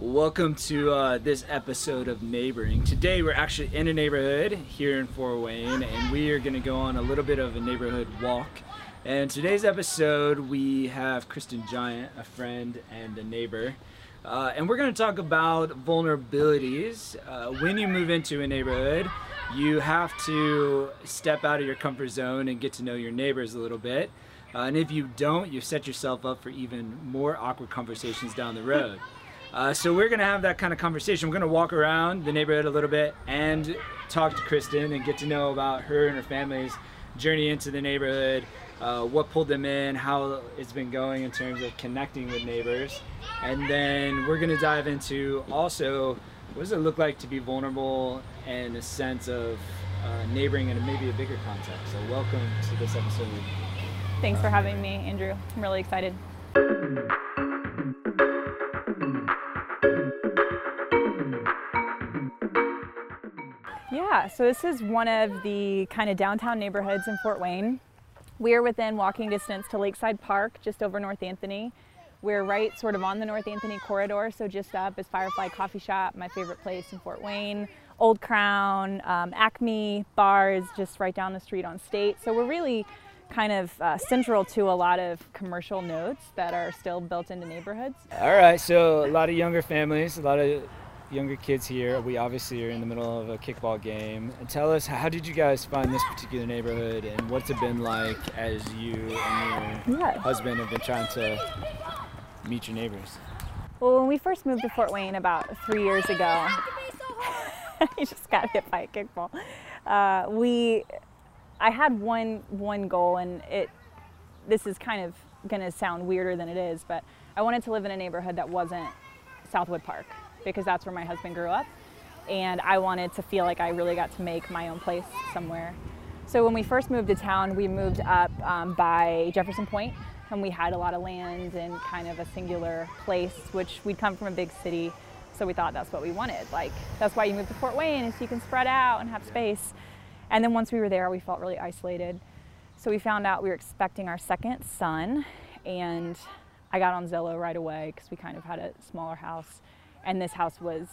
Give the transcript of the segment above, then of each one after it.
Welcome to uh, this episode of Neighboring. Today we're actually in a neighborhood here in Fort Wayne, and we are going to go on a little bit of a neighborhood walk. And today's episode, we have Kristen Giant, a friend and a neighbor. Uh, and we're going to talk about vulnerabilities. Uh, when you move into a neighborhood, you have to step out of your comfort zone and get to know your neighbors a little bit. Uh, and if you don't, you set yourself up for even more awkward conversations down the road. Uh, so we're gonna have that kind of conversation. We're gonna walk around the neighborhood a little bit and talk to Kristen and get to know about her and her family's journey into the neighborhood, uh, what pulled them in, how it's been going in terms of connecting with neighbors, and then we're gonna dive into also what does it look like to be vulnerable and a sense of uh, neighboring in maybe a bigger context. So welcome to this episode. Thanks for having me, Andrew. I'm really excited. Yeah, so this is one of the kind of downtown neighborhoods in Fort Wayne. We're within walking distance to Lakeside Park, just over North Anthony. We're right sort of on the North Anthony corridor, so just up is Firefly Coffee Shop, my favorite place in Fort Wayne. Old Crown, um, Acme bars, just right down the street on State. So we're really kind of uh, central to a lot of commercial nodes that are still built into neighborhoods. All right, so a lot of younger families, a lot of younger kids here. We obviously are in the middle of a kickball game. Tell us, how did you guys find this particular neighborhood, and what's it been like as you and your Yeah. husband have been trying to meet your neighbors? Well, when we first moved to Fort Wayne about three years ago, he just got hit by a kickball. Uh, we, I had one one goal, and it. This is kind of going to sound weirder than it is, but I wanted to live in a neighborhood that wasn't Southwood Park because that's where my husband grew up, and I wanted to feel like I really got to make my own place somewhere. So when we first moved to town, we moved up um, by Jefferson Pointe, and we had a lot of land and kind of a singular place, which we'd come from a big city, so we thought that's what we wanted. Like that's why you moved to Fort Wayne, is so you can spread out and have space. And then once we were there, we felt really isolated. So we found out we were expecting our second son, and I got on Zillow right away because we kind of had a smaller house, and this house was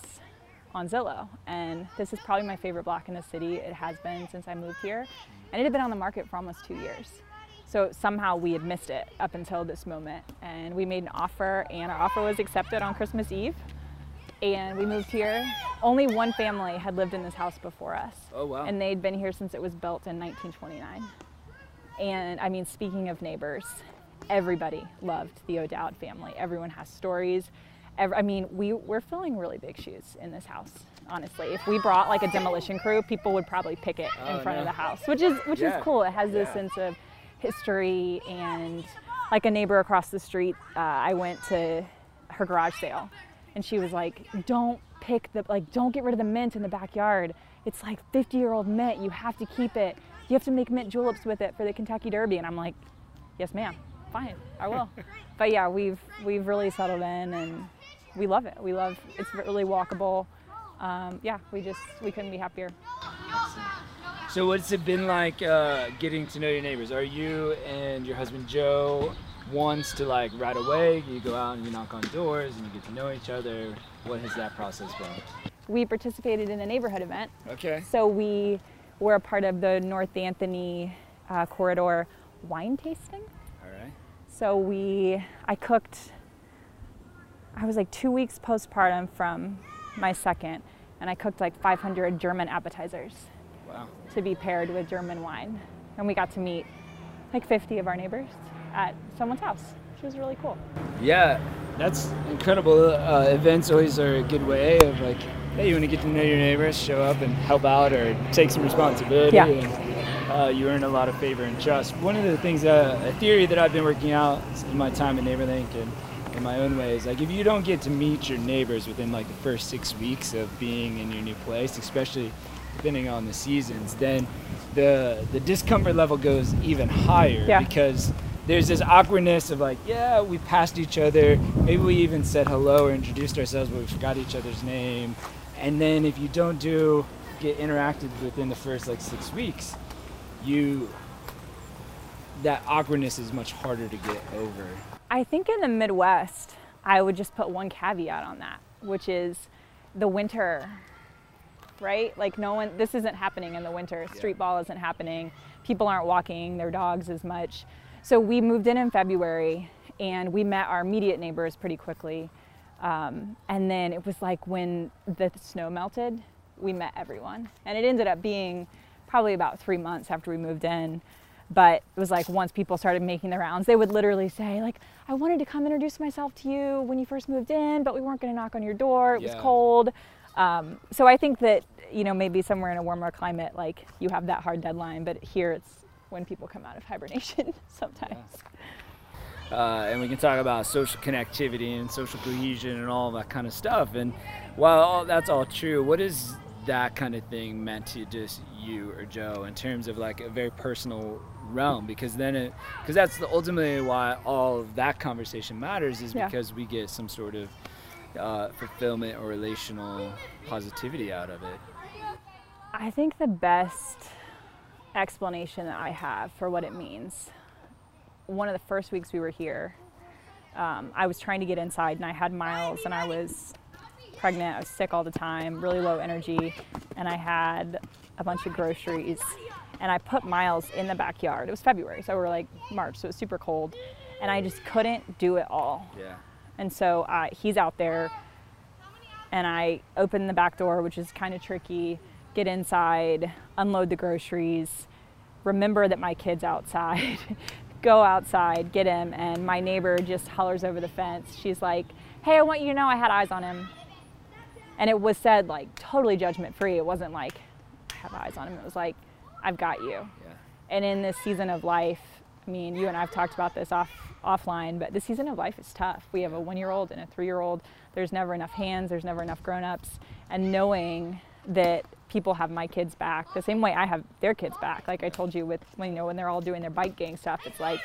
on Zillow. And this is probably my favorite block in the city. It has been since I moved here, and it had been on the market for almost two years. So somehow we had missed it up until this moment, and we made an offer, and our offer was accepted on Christmas Eve. And we moved here. Only one family had lived in this house before us. Oh, wow. And they'd been here since it was built in 1929. And I mean, speaking of neighbors, everybody loved the O'Dowd family. Everyone has stories. I mean, we, we're filling really big shoes in this house, honestly. If we brought like a demolition crew, people would probably pick it Oh, in front of the house, which is which Yeah. is cool. It has this Yeah. sense of history and like a neighbor across the street. Uh, I went to her garage sale, and she was like, "Don't pick the like, don't get rid of the mint in the backyard. It's like 50 year old mint. You have to keep it. You have to make mint juleps with it for the Kentucky Derby." And I'm like, "Yes, ma'am. Fine, I will." but yeah, we've we've really settled in, and we love it. We love it's really walkable. Um, yeah, we just we couldn't be happier. So what's it been like uh, getting to know your neighbors? Are you and your husband Joe wants to like right away? You go out and you knock on doors and you get to know each other. What has that process been? We participated in a neighborhood event Okay. So we were a part of the North Anthony uh, corridor wine tasting. All right. So we, I cooked. I was like two weeks postpartum from my second, and I cooked like 500 German appetizers Wow. to be paired with German wine, and we got to meet like 50 of our neighbors at someone's house, which was really cool. Yeah, that's incredible. Uh, events always are a good way of like, hey, you want to get to know your neighbors, show up and help out or take some responsibility. Yeah. And, uh, you earn a lot of favor and trust. One of the things, uh, a theory that I've been working out in my time at NeighborLink and in my own way is like if you don't get to meet your neighbors within like the first six weeks of being in your new place, especially depending on the seasons, then the the discomfort level goes even higher Yeah. because there's this awkwardness of like, yeah, we passed each other, maybe we even said hello or introduced ourselves, but we forgot each other's name. And then if you don't do get interacted within the first like six weeks, you that awkwardness is much harder to get over. I think in the Midwest, I would just put one caveat on that. which is the winter, right? Like no one, this isn't happening in the winter. Street Yeah. ball isn't happening. People aren't walking their dogs as much. So we moved in in February and we met our immediate neighbors pretty quickly. Um, and then it was like when the snow melted, we met everyone. And it ended up being probably about three months after we moved in. But it was like once people started making the rounds, they would literally say, like, I wanted to come introduce myself to you when you first moved in, but we weren't going to knock on your door. It was cold. Um, so I think that, you know, maybe somewhere in a warmer climate, like you have that hard deadline, but here it's when people come out of hibernation sometimes. uh, and we can talk about social connectivity and social cohesion and all that kind of stuff. And while all, that's all true, what is that kind of thing meant to just you or Joe in terms of like a very personal realm? Because then it, because that's the, ultimately why all of that conversation matters is Yeah. because we get some sort of uh, fulfillment or relational positivity out of it. I think the best explanation that I have for what it means. One of the first weeks we were here, um, I was trying to get inside and I had miles and I was pregnant. I was sick all the time, really low energy, and I had a bunch of groceries. And I put miles in the backyard. It was February, so we're like March, so it was super cold. And I just couldn't do it all. Yeah. And so uh, he's out there, and I open the back door, which is kind of tricky, get inside, unload the groceries, remember that my kid's outside, go outside, get him, and my neighbor just hollers over the fence. She's like, Hey, I want you to know I had eyes on him. And it was said like totally judgment free. It wasn't like, I have eyes on him. It was like, I've got you. Yeah. And in this season of life, I mean, you and I have talked about this off offline, but the season of life is tough. We have a one-year-old and a three-year-old. There's never enough hands. There's never enough grown-ups. And knowing that people have my kids back the same way I have their kids back. Like I told you with when you know when they're all doing their bike gang stuff, it's like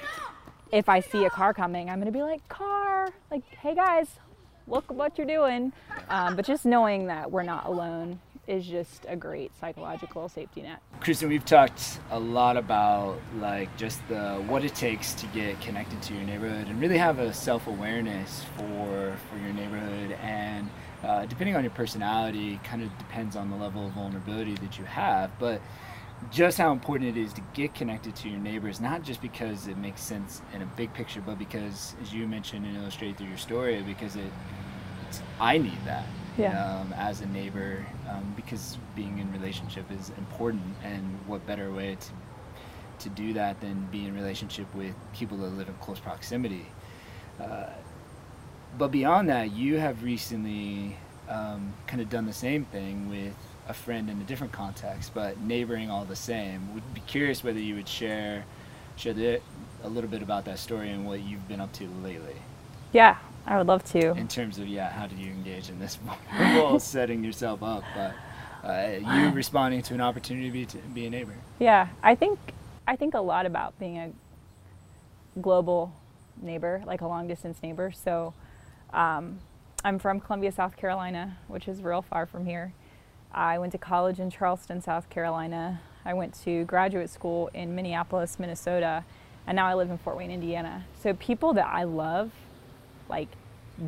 if I see a car coming, I'm gonna be like, car, like, hey guys, look what you're doing. Um, but just knowing that we're not alone is just a great psychological safety net. Kristen, we've talked a lot about like just the what it takes to get connected to your neighborhood and really have a self-awareness for for your neighborhood and uh, depending on your personality kind of depends on the level of vulnerability that you have but just how important it is to get connected to your neighbors not just because it makes sense in a big picture but because as you mentioned and illustrated through your story because it it's, i need that Yeah. um, as a neighbor um, because being in relationship is important and what better way to to do that than be in relationship with people that live in close proximity uh, but beyond that you have recently um, kind of done the same thing with a friend in a different context but neighboring all the same would be curious whether you would share share the, a little bit about that story and what you've been up to lately Yeah, I would love to. in terms of yeah how did you engage in this vulnerable setting yourself up but uh, you responding to an opportunity to be, to be a neighbor Yeah, I think I think a lot about being a global neighbor, like a long distance neighbor. So um, I'm from Columbia, South Carolina, which is real far from here. I went to college in Charleston, South Carolina. I went to graduate school in Minneapolis, Minnesota, and now I live in Fort Wayne, Indiana. So people that I love, like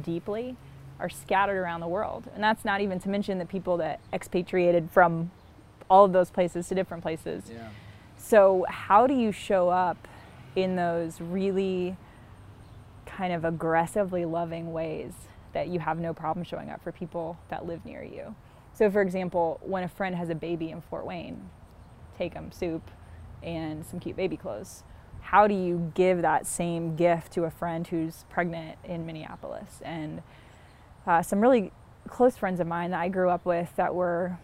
deeply, are scattered around the world. And that's not even to mention the people that expatriated from all of those places to different places. yeah So, how do you show up in those really kind of aggressively loving ways that you have no problem showing up for people that live near you? So, for example, when a friend has a baby in Fort Wayne, take them soup and some cute baby clothes. How do you give that same gift to a friend who's pregnant in Minneapolis? And uh, some really close friends of mine that I grew up with that were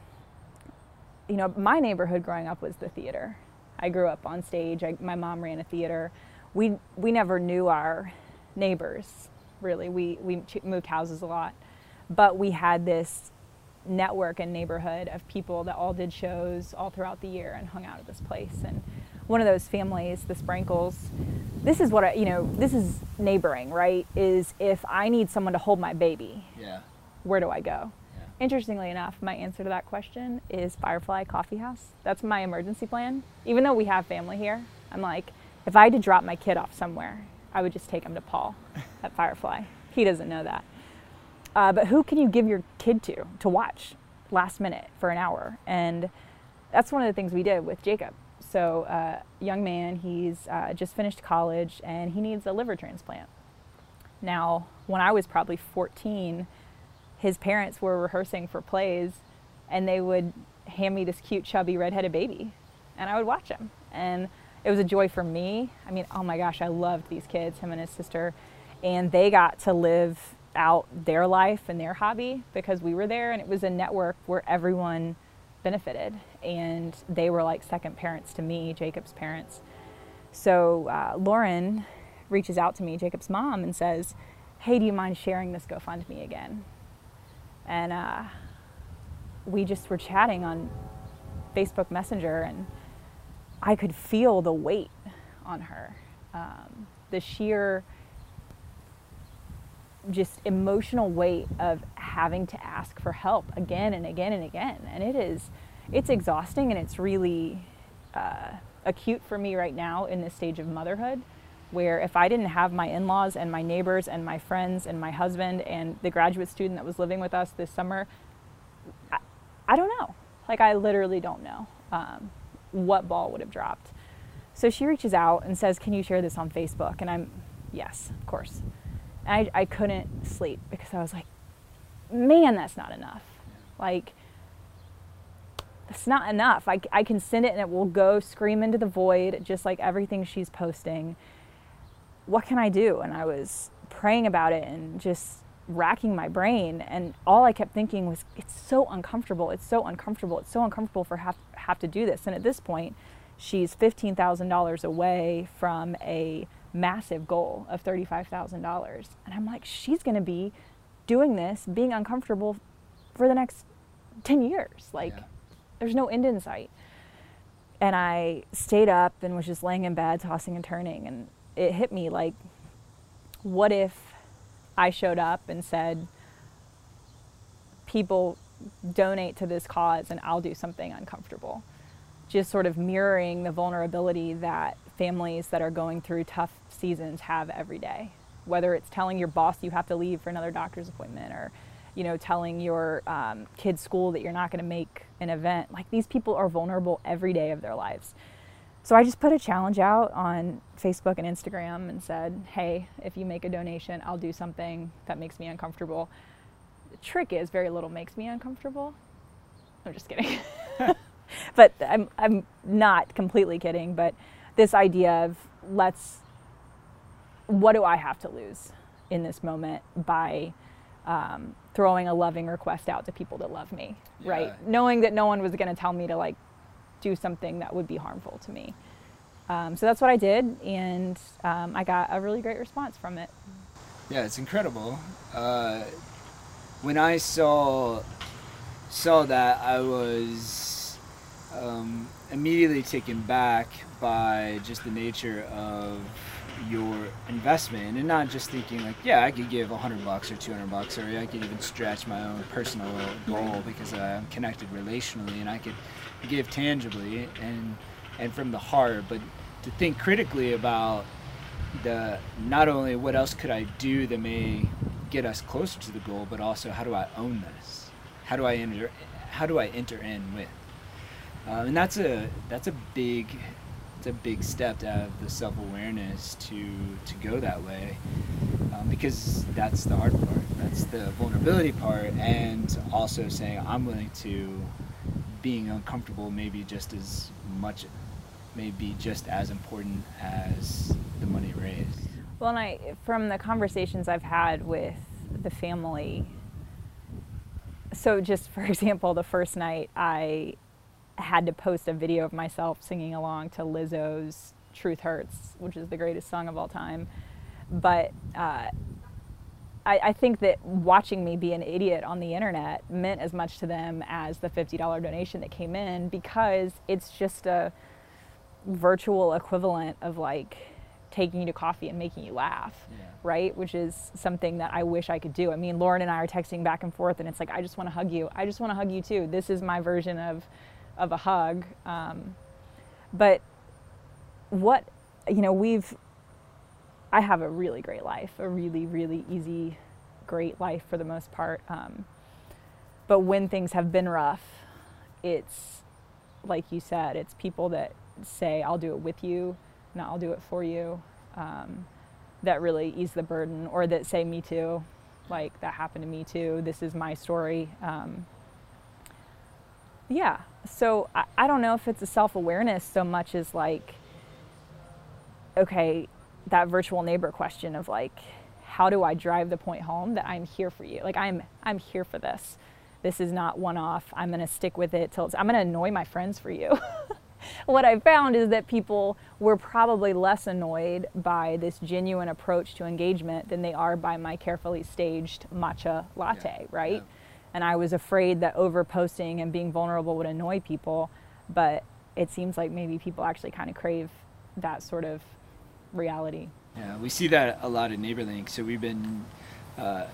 you know, my neighborhood growing up was the theater. I grew up on stage. I, my mom ran a theater. We we never knew our neighbors really. We we moved houses a lot, but we had this network and neighborhood of people that all did shows all throughout the year and hung out at this place. And one of those families, the Sprankles, this is what I, you know, this is neighboring, right? Is if I need someone to hold my baby, yeah where do I go? Yeah. Interestingly enough, my answer to that question is Firefly Coffee House. That's my emergency plan. Even though we have family here, I'm like, if I had to drop my kid off somewhere, I would just take him to Paul at Firefly. He doesn't know that. Uh, but who can you give your kid to to watch last minute for an hour? And that's one of the things we did with Jacob. So, uh, young man, he's uh, just finished college and he needs a liver transplant. Now, when I was probably 14, his parents were rehearsing for plays and they would hand me this cute, chubby, redheaded baby and I would watch him. And it was a joy for me. I mean, oh my gosh, I loved these kids, him and his sister. And they got to live out their life and their hobby because we were there and it was a network where everyone benefited. And they were like second parents to me jacob's parents. So uh, lauren reaches out to me jacob's mom and says hey do you mind sharing this gofundme again? And uh, we just were chatting on facebook messenger and i could feel the weight on her. Um, the sheer just emotional weight of having to ask for help again and again and again. And it is it's exhausting and it's really uh, acute for me right now in this stage of motherhood where if i didn't have my in-laws and my neighbors and my friends and my husband and the graduate student that was living with us this summer i, I don't know. Like i literally don't know um, what ball would have dropped. So she reaches out and says can you share this on facebook? And i'm yes of course I, I couldn't sleep because I was like, man, that's not enough. Like, that's not enough. I, I can send it and it will go scream into the void, just like everything she's posting. What can I do? And I was praying about it and just racking my brain. And all I kept thinking was, it's so uncomfortable. It's so uncomfortable. It's so uncomfortable for have, have to do this. And at this point, she's $15,000 away from a massive goal of $35,000. And I'm like, she's going to be doing this, being uncomfortable for the next 10 years. Like, yeah. there's no end in sight. And I stayed up and was just laying in bed, tossing and turning. And it hit me like, what if I showed up and said, people donate to this cause and I'll do something uncomfortable? Just sort of mirroring the vulnerability that families that are going through tough seasons have every day. Whether it's telling your boss you have to leave for another doctor's appointment or you know, telling your um, kid's school that you're not going to make an event. Like these people are vulnerable every day of their lives. So I just put a challenge out on Facebook and Instagram and said, hey, if you make a donation, I'll do something that makes me uncomfortable. The trick is very little makes me uncomfortable. I'm just kidding. but I'm, I'm not completely kidding, but this idea of let's what do I have to lose in this moment by um, throwing a loving request out to people that love me, yeah. right? Knowing that no one was going to tell me to like do something that would be harmful to me. Um, so that's what I did, and um, I got a really great response from it. Yeah, it's incredible. Uh, when I saw saw that, I was um, immediately taken back by just the nature of your investment and not just thinking like yeah i could give 100 bucks or 200 bucks or i could even stretch my own personal goal because i'm connected relationally and i could give tangibly and and from the heart. But to think critically about the not only what else could i do that may get us closer to the goal but also how do i own this? How do i enter how do i enter in with? Um, and that's a that's a big it's a big step to have the self awareness to to go that way, um, because that's the hard part. That's the vulnerability part, and also saying I'm willing to being uncomfortable maybe just as much, maybe just as important as the money raised. Well, and I from the conversations I've had with the family. So, just for example, the first night I had to post a video of myself singing along to Lizzo's Truth Hurts, which is the greatest song of all time. But uh, I, I, think that watching me be an idiot on the internet meant as much to them as the $50 donation that came in because it's just a virtual equivalent of like taking you to coffee and making you laugh, yeah. right? Which is something that I wish I could do. I mean, Lauren and I are texting back and forth, and it's like, I just want to hug you. I just want to hug you too. This is my version of of a hug. Um, but what, you know, we've, I have a really great life, a really, really easy, great life for the most part. Um, but when things have been rough, it's like you said, it's people that say, I'll do it with you, not I'll do it for you, um, that really ease the burden, or that say, Me too, like that happened to me too, this is my story. Um, yeah, so I, I don't know if it's a self awareness so much as like, okay, that virtual neighbor question of like, how do I drive the point home that I'm here for you? Like I'm I'm here for this. This is not one off. I'm going to stick with it till it's I'm going to annoy my friends for you. what I found is that people were probably less annoyed by this genuine approach to engagement than they are by my carefully staged matcha latte, yeah, right? Yeah. And I was afraid that over posting and being vulnerable would annoy people, but it seems like maybe people actually kind of crave that sort of reality. Yeah, we see that a lot in NeighborLink. So we've been uh,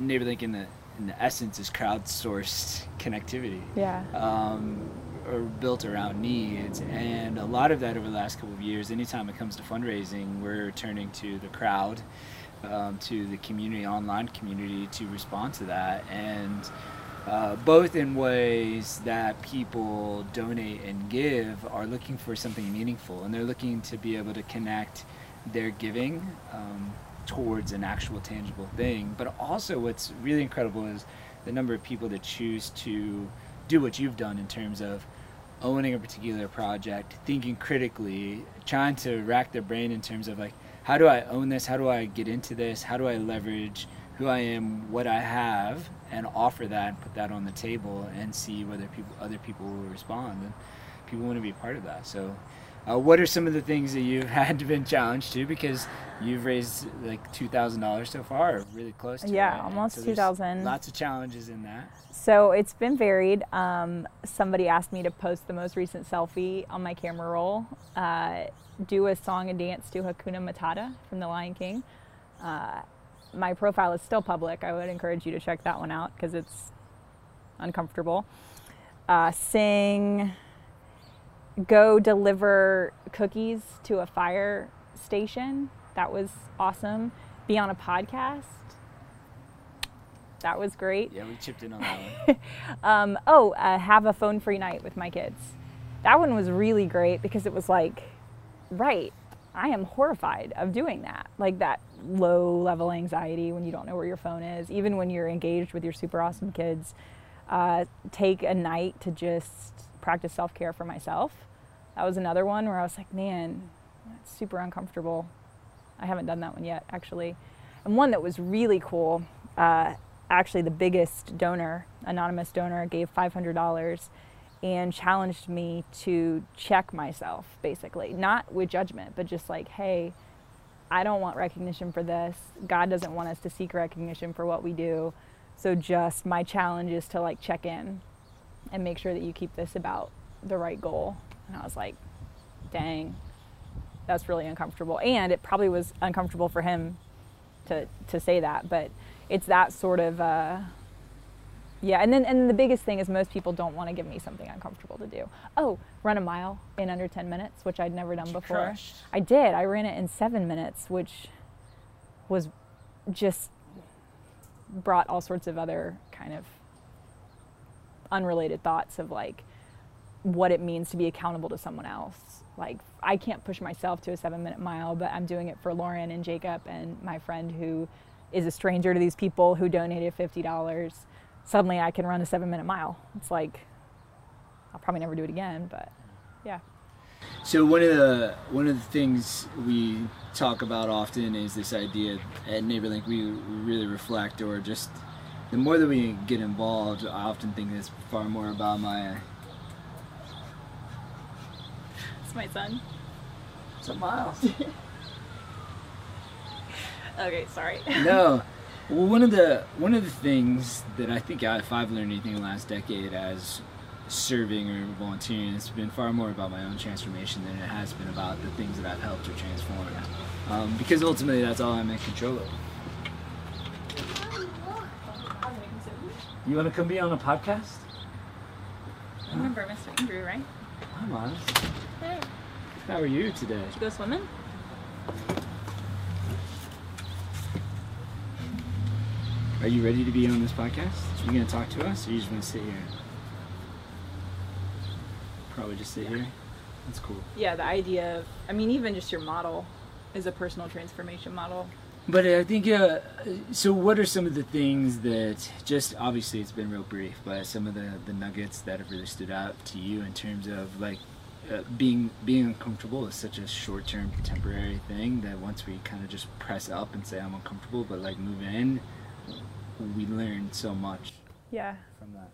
NeighborLink in the in the essence is crowdsourced connectivity. Yeah. Um, or built around needs, and a lot of that over the last couple of years. Anytime it comes to fundraising, we're turning to the crowd, um, to the community, online community, to respond to that, and. Uh, both in ways that people donate and give are looking for something meaningful and they're looking to be able to connect their giving um, towards an actual tangible thing. But also, what's really incredible is the number of people that choose to do what you've done in terms of owning a particular project, thinking critically, trying to rack their brain in terms of like, how do I own this? How do I get into this? How do I leverage who I am, what I have, and offer that, put that on the table, and see whether people, other people will respond. And people want to be a part of that. So uh, what are some of the things that you've had to been challenged to because you've raised like two thousand dollars so far, really close to yeah, almost so two thousand. Lots of challenges in that. So it's been varied. Um, somebody asked me to post the most recent selfie on my camera roll, uh, do a song and dance to Hakuna Matata from The Lion King. Uh, my profile is still public. I would encourage you to check that one out because it's uncomfortable. Uh, sing go deliver cookies to a fire station. That was awesome. Be on a podcast. That was great. Yeah, we chipped in on that one. um, oh, uh, have a phone free night with my kids. That one was really great because it was like, right, I am horrified of doing that. Like that low level anxiety when you don't know where your phone is, even when you're engaged with your super awesome kids. Uh, take a night to just practice self care for myself. That was another one where I was like, man, that's super uncomfortable. I haven't done that one yet, actually. And one that was really cool, uh, actually, the biggest donor, anonymous donor, gave $500 and challenged me to check myself, basically. Not with judgment, but just like, hey, I don't want recognition for this. God doesn't want us to seek recognition for what we do. So just my challenge is to like check in and make sure that you keep this about the right goal. And I was like, dang, that's really uncomfortable. And it probably was uncomfortable for him to, to say that, but it's that sort of, uh, yeah. And then, and the biggest thing is most people don't want to give me something uncomfortable to do. Oh, run a mile in under 10 minutes, which I'd never done before. Crushed. I did. I ran it in seven minutes, which was just brought all sorts of other kind of unrelated thoughts of like what it means to be accountable to someone else. Like I can't push myself to a seven minute mile, but I'm doing it for Lauren and Jacob and my friend who is a stranger to these people who donated fifty dollars. Suddenly I can run a seven minute mile. It's like I'll probably never do it again, but yeah. So one of the one of the things we talk about often is this idea at NeighborLink we really reflect or just the more that we get involved, I often think it's far more about my. It's my son. It's a Miles. okay, sorry. no, well, one of the one of the things that I think if I've learned anything in the last decade as serving or volunteering, it's been far more about my own transformation than it has been about the things that I've helped or transformed. Um, because ultimately, that's all I'm in control of. You want to come be on a podcast? I remember Mr. Andrew, right? I'm honest. Hey. How are you today? Did you go swimming? Are you ready to be on this podcast? You gonna talk to us, or you just wanna sit here? Probably just sit here. That's cool. Yeah, the idea of, I mean, even just your model is a personal transformation model. But I think, uh, so what are some of the things that, just obviously it's been real brief, but some of the, the nuggets that have really stood out to you in terms of like uh, being being uncomfortable is such a short term temporary thing that once we kind of just press up and say I'm uncomfortable, but like move in, we learn so much Yeah. from that.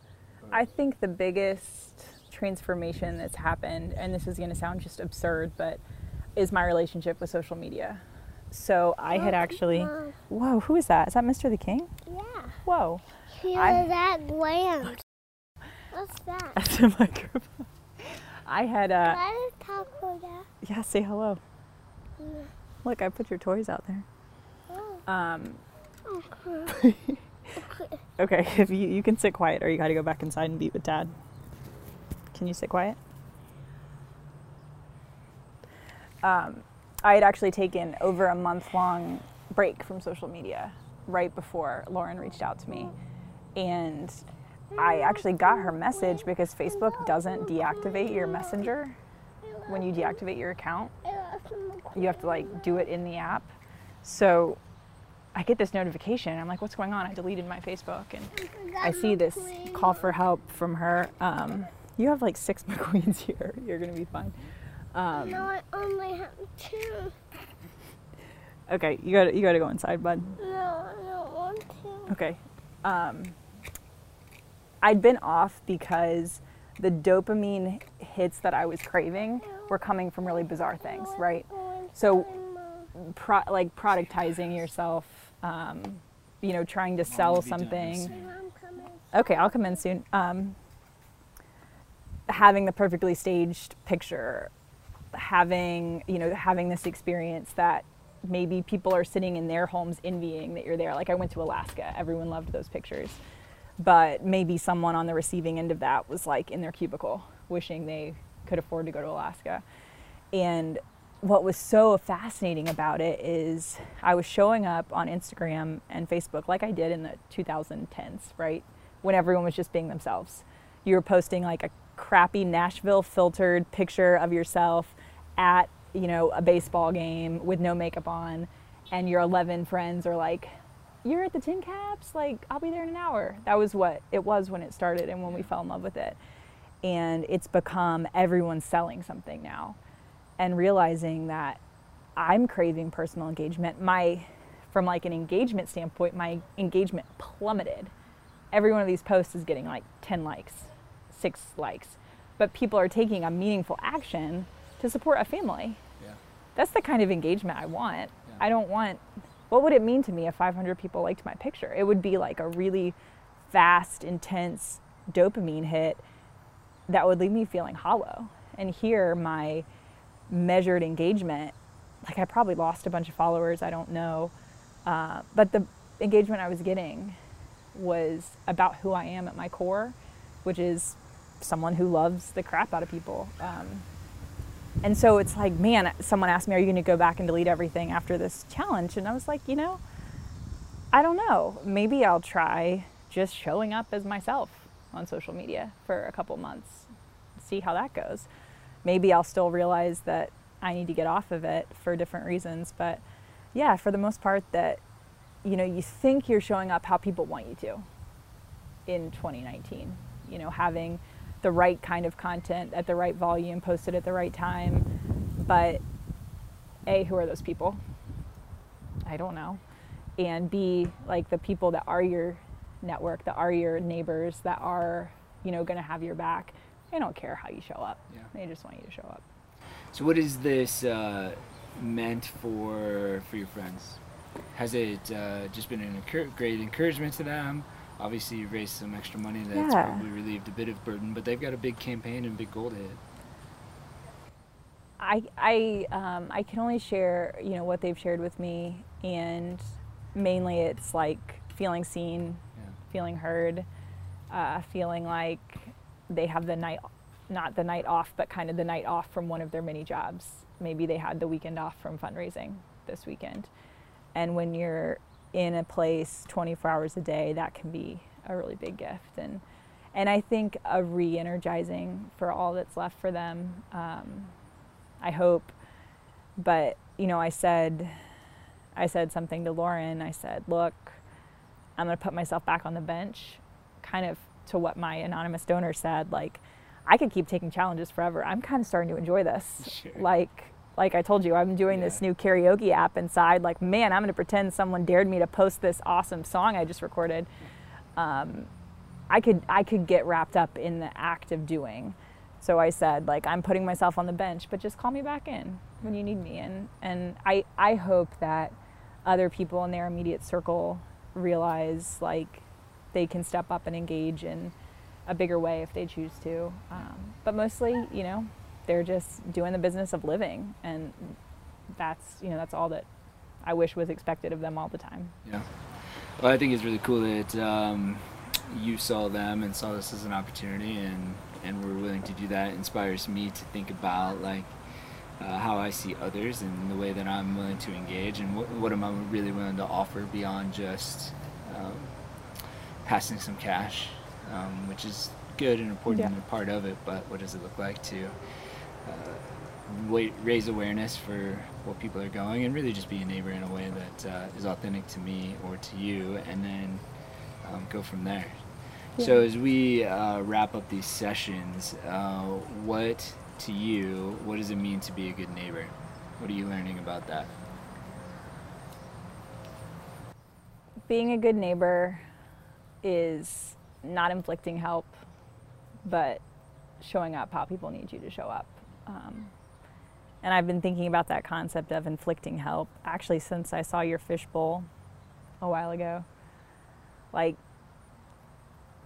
I think the biggest transformation that's happened, and this is going to sound just absurd, but is my relationship with social media. So I had actually. Whoa, who is that? Is that Mr. the King? yeah. Whoa. Hear I- that gland. What's that? That's a microphone. I had uh is Taco Dad. yeah, say hello. Yeah. Look, I put your toys out there. Oh, Um okay. okay. okay, if you you can sit quiet or you got to go back inside and be with dad. Can you sit quiet? Um I had actually taken over a month long break from social media right before Lauren reached out to me. And I actually got her message because Facebook doesn't deactivate your messenger when you deactivate your account. You have to like do it in the app. So I get this notification. I'm like, what's going on? I deleted my Facebook and I see this call for help from her. Um, you have like six McQueens here. You're gonna be fine. Um, No, I only have two. okay, you got to you got to go inside, bud. No, I don't want to. Okay. Um, I'd been off because the dopamine hits that I was craving were coming from really bizarre things, right? So, Pro- like productizing yourself, um, you know, trying to sell will be done something. soon. Mom, come in. Okay, I'll come in soon. Um, having the perfectly staged picture, having you know having this experience that maybe people are sitting in their homes envying that you're there. Like I went to Alaska, everyone loved those pictures, but maybe someone on the receiving end of that was like in their cubicle, wishing they could afford to go to Alaska. And what was so fascinating about it is I was showing up on Instagram and Facebook like I did in the 2010s, right? When everyone was just being themselves. You were posting like a crappy Nashville filtered picture of yourself at, you know, a baseball game with no makeup on and your 11 friends are like, "You're at the TinCaps? Like, I'll be there in an hour." That was what it was when it started and when we fell in love with it. And it's become everyone's selling something now and realizing that I'm craving personal engagement. My, from like an engagement standpoint, my engagement plummeted. Every one of these posts is getting like 10 likes, six likes, but people are taking a meaningful action to support a family. Yeah. That's the kind of engagement I want. Yeah. I don't want, what would it mean to me if 500 people liked my picture? It would be like a really fast, intense dopamine hit that would leave me feeling hollow. And here, my measured engagement, like I probably lost a bunch of followers, I don't know. Uh, but the engagement I was getting was about who I am at my core, which is someone who loves the crap out of people. Um, and so it's like, man, someone asked me, Are you going to go back and delete everything after this challenge? And I was like, You know, I don't know. Maybe I'll try just showing up as myself on social media for a couple months, see how that goes. Maybe I'll still realize that I need to get off of it for different reasons. But yeah, for the most part, that you know, you think you're showing up how people want you to in 2019. You know, having the right kind of content at the right volume, posted at the right time. But A, who are those people? I don't know. And B, like the people that are your network, that are your neighbors, that are, you know, going to have your back, they don't care how you show up. Yeah. They just want you to show up. So what is this uh, meant for for your friends? Has it uh, just been a great encouragement to them? Obviously, you raised some extra money that's Yeah. probably relieved a bit of burden, but they've got a big campaign and big goal to hit. I, I, um, I can only share, you know, what they've shared with me, and mainly it's like feeling seen, Yeah. feeling heard, uh, feeling like they have the night, not the night off, but kind of the night off from one of their many jobs. Maybe they had the weekend off from fundraising this weekend. And when you're in a place 24 hours a day, that can be a really big gift. And and I think a re-energizing for all that's left for them. Um, I hope, but you know, I said, I said something to Lauren. I said, look, I'm going to put myself back on the bench, kind of to what my anonymous donor said. Like, I could keep taking challenges forever. I'm kind of starting to enjoy this. Sure. Like, like I told you, I'm doing this new karaoke app inside. Like, man, I'm going to pretend someone dared me to post this awesome song I just recorded. Um, I could I could get wrapped up in the act of doing. So I said, like, I'm putting myself on the bench, but just call me back in when you need me. And and I I hope that other people in their immediate circle realize like they can step up and engage in a bigger way if they choose to. Um, but mostly, you know, they're just doing the business of living, and that's you know that's all that I wish was expected of them all the time. Yeah. Well, I think it's really cool that um, you saw them and saw this as an opportunity, and and were willing to do that. It inspires me to think about like uh, how I see others and the way that I'm willing to engage, and what, what am I really willing to offer beyond just um, passing some cash, um, which is good and important Yeah. and a part of it. But what does it look like to wait, raise awareness for what people are going and really just be a neighbor in a way that uh, is authentic to me or to you and then um, go from there. So as we uh, wrap up these sessions uh, what to you what does it mean to be a good neighbor? What are you learning about that? Being a good neighbor is not inflicting help, but showing up how people need you to show up. Um, and I've been thinking about that concept of inflicting help actually since I saw your fishbowl a while ago. Like,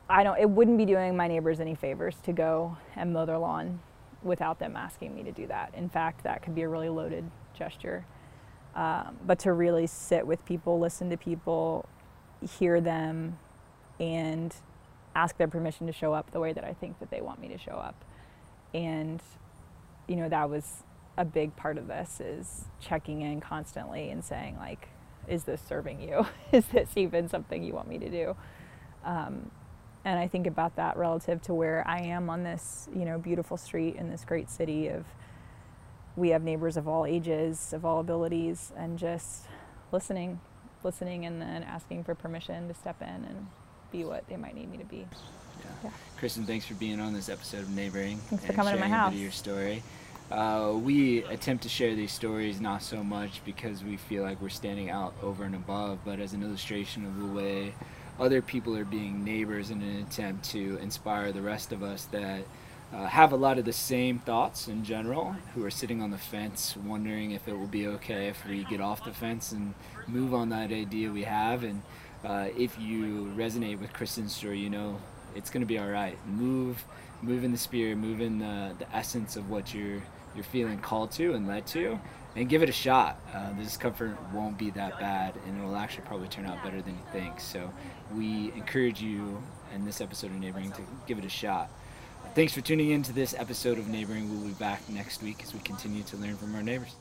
I don't, it wouldn't be doing my neighbors any favors to go and mow their lawn without them asking me to do that. In fact, that could be a really loaded gesture. Um, but to really sit with people, listen to people, hear them, and ask their permission to show up the way that I think that they want me to show up. And, you know, that was a big part of this is checking in constantly and saying like, is this serving you? is this even something you want me to do? Um, and I think about that relative to where I am on this, you know, beautiful street in this great city of we have neighbors of all ages, of all abilities, and just listening, listening, and then asking for permission to step in and be what they might need me to be. yeah. Yeah. kristen thanks for being on this episode of neighboring Thanks for coming to my sharing a bit house. your story uh, we attempt to share these stories not so much because we feel like we're standing out over and above, but as an illustration of the way other people are being neighbors in an attempt to inspire the rest of us that uh, have a lot of the same thoughts in general, who are sitting on the fence wondering if it will be okay if we get off the fence and move on that idea we have. And uh, if you resonate with Kristen's story, you know it's going to be all right. Move, move in the spirit, move in the, the essence of what you're you're feeling called to and led to, and give it a shot. Uh, the discomfort won't be that bad, and it will actually probably turn out better than you think. So we encourage you in this episode of Neighboring to give it a shot. Thanks for tuning in to this episode of Neighboring. We'll be back next week as we continue to learn from our neighbors.